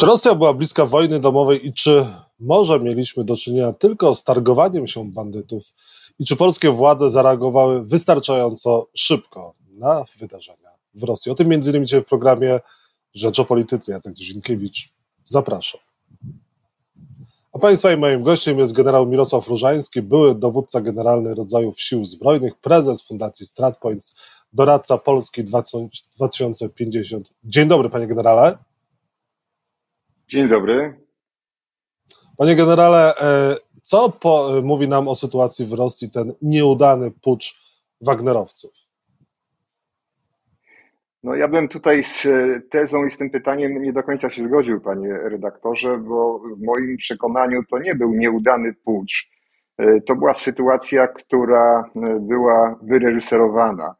Czy Rosja była bliska wojny domowej i czy może mieliśmy do czynienia tylko z targowaniem się bandytów i czy polskie władze zareagowały wystarczająco szybko na wydarzenia w Rosji? O tym między innymi dzisiaj w programie Rzecz o Polityce. Jacek Dzienkiewicz, zapraszam. A Państwa i moim gościem jest generał Mirosław Różański, były dowódca generalny rodzajów sił zbrojnych, prezes Fundacji StratPoints, doradca Polski 2050. Dzień dobry, panie generale. Dzień dobry. Panie generale, e, co po, e, mówi nam o sytuacji w Rosji ten nieudany pucz Wagnerowców? No ja bym tutaj z e, tezą i z tym pytaniem nie do końca się zgodził, panie redaktorze, bo w moim przekonaniu to nie był nieudany pucz. To była sytuacja, która była wyreżyserowana.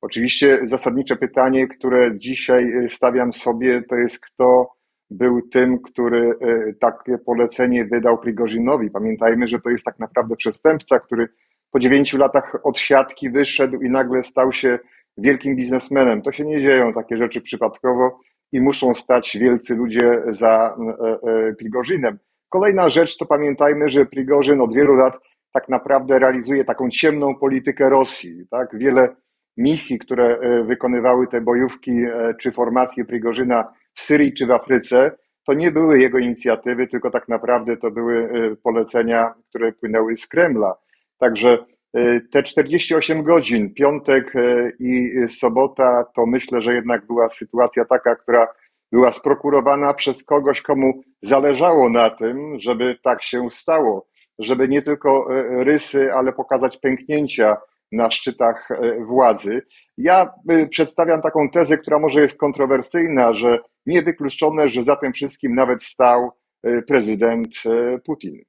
Oczywiście zasadnicze pytanie, które dzisiaj stawiam sobie, to jest kto był tym, który e, takie polecenie wydał Prigorzynowi. Pamiętajmy, że to jest tak naprawdę przestępca, który po dziewięciu latach od siatki wyszedł i nagle stał się wielkim biznesmenem. To się nie dzieją takie rzeczy przypadkowo i muszą stać wielcy ludzie za e, e, Prigorzynem. Kolejna rzecz to pamiętajmy, że Prigorzyn od wielu lat tak naprawdę realizuje taką ciemną politykę Rosji. Tak? Wiele misji, które wykonywały te bojówki czy formacje Prigorzyna w Syrii czy w Afryce, to nie były jego inicjatywy, tylko tak naprawdę to były y, polecenia, które płynęły z Kremla. Także y, te 48 godzin, piątek y, i sobota, to myślę, że jednak była sytuacja taka, która była sprokurowana przez kogoś, komu zależało na tym, żeby tak się stało, żeby nie tylko rysy, ale pokazać pęknięcia na szczytach władzy. Ja przedstawiam taką tezę, która może jest kontrowersyjna, że niewykluczone, że za tym wszystkim nawet stał e, prezydent e, Putin.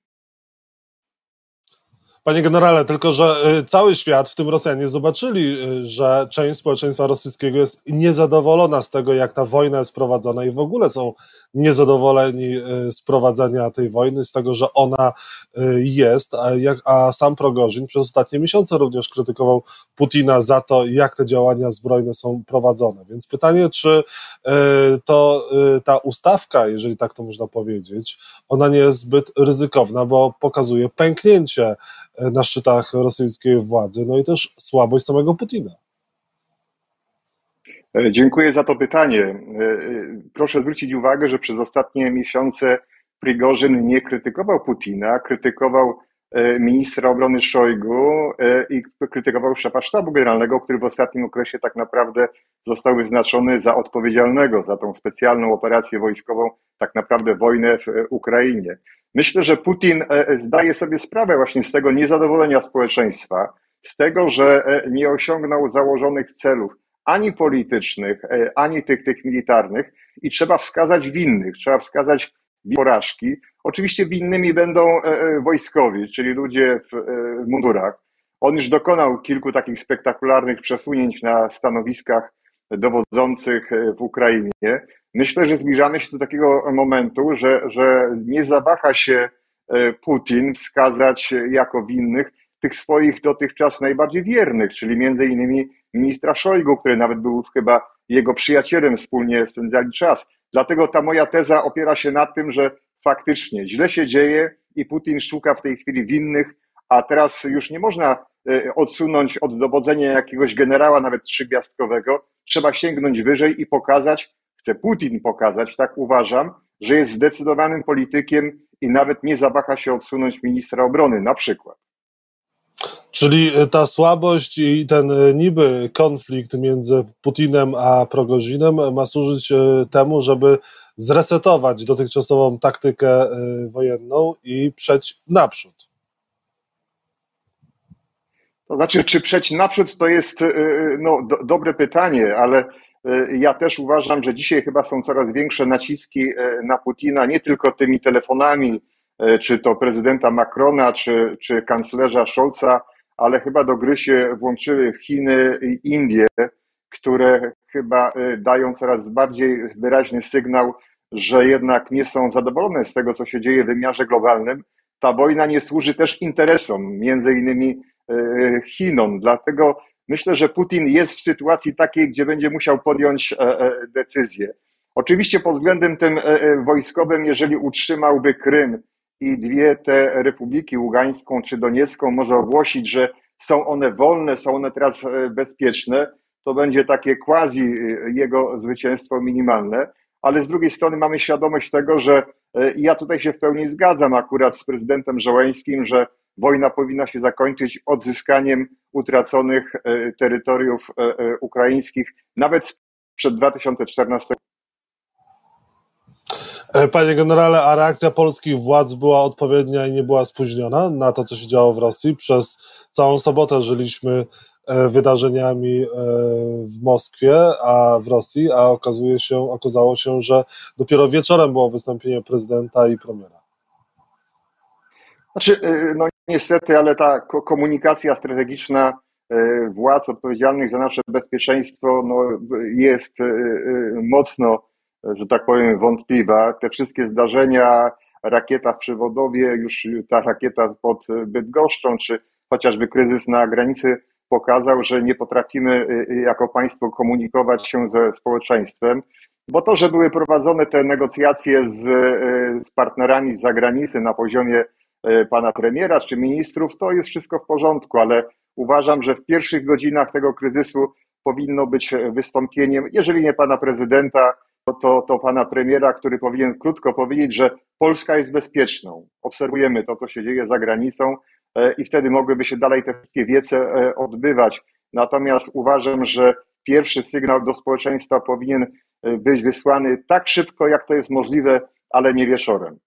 Panie generale, tylko że y, cały świat, w tym Rosjanie, zobaczyli, y, że część społeczeństwa rosyjskiego jest niezadowolona z tego, jak ta wojna jest prowadzona i w ogóle są niezadowoleni y, z prowadzenia tej wojny, z tego, że ona jest, a, jak, a sam Progorzin przez ostatnie miesiące również krytykował Putina za to, jak te działania zbrojne są prowadzone. Więc pytanie, czy to ta ustawka, jeżeli tak to można powiedzieć, ona nie jest zbyt ryzykowna, bo pokazuje pęknięcie na szczytach rosyjskiej władzy, no i też słabość samego Putina. E, dziękuję za to pytanie. E, e, proszę zwrócić uwagę, że przez ostatnie miesiące Prigorzyn nie krytykował Putina, krytykował ministra obrony Szojgu i krytykował szefa sztabu generalnego, który w ostatnim okresie tak naprawdę został wyznaczony za odpowiedzialnego za tą specjalną operację wojskową, tak naprawdę wojnę w Ukrainie. Myślę, że Putin e, zdaje sobie sprawę właśnie z tego niezadowolenia społeczeństwa, z tego, że e, nie osiągnął założonych celów ani politycznych, e, ani tych, tych militarnych i trzeba wskazać winnych, trzeba wskazać porażki. Oczywiście winnymi będą wojskowi, czyli ludzie w mundurach. On już dokonał kilku takich spektakularnych przesunięć na stanowiskach dowodzących w Ukrainie. Myślę, że zbliżamy się do takiego momentu, że, że nie zawaha się e, Putin wskazać jako winnych tych swoich dotychczas najbardziej wiernych, czyli między innymi ministra Szojgu, który nawet był chyba jego przyjacielem, wspólnie spędzali czas. Dlatego ta moja teza opiera się na tym, że faktycznie źle się dzieje i Putin szuka w tej chwili winnych, a teraz już nie można e, odsunąć od dowodzenia jakiegoś generała, nawet trzygwiazdkowego. Trzeba sięgnąć wyżej i pokazać, chce Putin pokazać, tak uważam, że jest zdecydowanym politykiem i nawet nie zawaha się odsunąć ministra obrony, na przykład. Czyli e, ta słabość i ten e, niby konflikt między Putinem a Progozinem ma służyć e, temu, żeby zresetować dotychczasową taktykę wojenną i przejść naprzód. To znaczy, czy przejść naprzód to jest no, do, dobre pytanie, ale ja też uważam, że dzisiaj chyba są coraz większe naciski e, na Putina, nie tylko tymi telefonami, e, czy to prezydenta Macrona, czy, czy kanclerza Scholza, ale chyba do gry się włączyły Chiny i Indie, które chyba dają coraz bardziej wyraźny sygnał, że jednak nie są zadowolone z tego, co się dzieje w wymiarze globalnym. Ta wojna nie służy też interesom, między innymi Chinom. Dlatego Myślę, że Putin jest w sytuacji takiej, gdzie będzie musiał podjąć e, e, decyzję. Oczywiście pod względem tym wojskowym, jeżeli utrzymałby Krym i dwie te republiki, Ługańską czy Doniecką, może ogłosić, że są one wolne, są one teraz bezpieczne, to będzie takie quasi jego zwycięstwo minimalne, ale z drugiej strony mamy świadomość tego, że ja tutaj się w pełni zgadzam akurat z prezydentem Żołańskim, że wojna powinna się zakończyć odzyskaniem utraconych e, terytoriów e, e, ukraińskich, nawet przed 2014 Panie generale, a reakcja polskich władz była odpowiednia i nie była spóźniona na to, co się działo w Rosji? Przez całą sobotę żyliśmy wydarzeniami w Moskwie, a w Rosji, a okazuje się, okazało się, że dopiero wieczorem było wystąpienie prezydenta i premiera. Znaczy, no niestety, ale ta komunikacja strategiczna e, władz odpowiedzialnych za nasze bezpieczeństwo no, jest e, mocno, że tak powiem, wątpliwa. Te wszystkie zdarzenia, rakieta w Przywodowie, już ta rakieta pod Bydgoszczą, czy chociażby kryzys na granicy pokazał, że nie potrafimy jako państwo komunikować się ze społeczeństwem, bo to, że były prowadzone te negocjacje z, z partnerami z zagranicy na poziomie pana premiera czy ministrów, to jest wszystko w porządku, ale uważam, że w pierwszych godzinach tego kryzysu powinno być wystąpieniem, jeżeli nie pana prezydenta, to, to pana premiera, który powinien krótko powiedzieć, że Polska jest bezpieczną. Obserwujemy to, co się dzieje za granicą e, i wtedy mogłyby się dalej te wszystkie wiece e, odbywać. Natomiast uważam, że pierwszy sygnał do społeczeństwa powinien być wysłany tak szybko, jak to jest możliwe, ale nie wieczorem.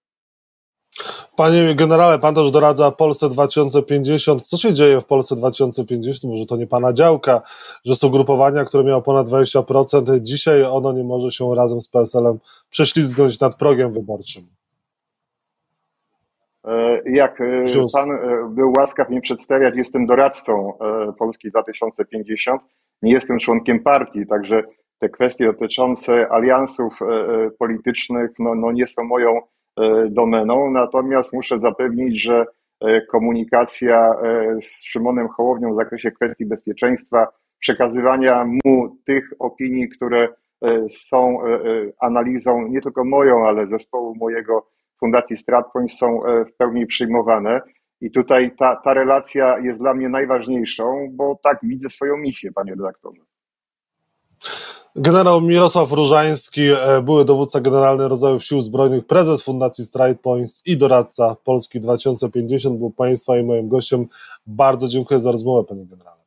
Panie generale, pan też doradza Polsce 2050. Co się dzieje w Polsce 2050? Może to nie pana działka, że są grupowania, które miało ponad 20%. Dzisiaj ono nie może się razem z PSL-em prześlizgnąć nad progiem wyborczym. E, jak e, pan e, był łaskaw mnie przedstawiać, jestem doradcą Polski 2050. Nie jestem członkiem partii, także te kwestie dotyczące aliansów politycznych no, no nie są moją domeną, natomiast muszę zapewnić, że e, komunikacja e, z Szymonem Hołownią w zakresie kwestii bezpieczeństwa, przekazywania mu tych opinii, które są analizą nie tylko moją, ale zespołu mojego Fundacji StratPoint są w pełni przyjmowane. I tutaj ta, ta relacja jest dla mnie najważniejszą, bo tak widzę swoją misję, panie redaktorze. Generał Mirosław Różański, e, były dowódca generalny rodzajów sił zbrojnych, prezes Fundacji Strike Points i doradca Polski 2050 był Państwa i moim gościem. Bardzo dziękuję za rozmowę, panie generale.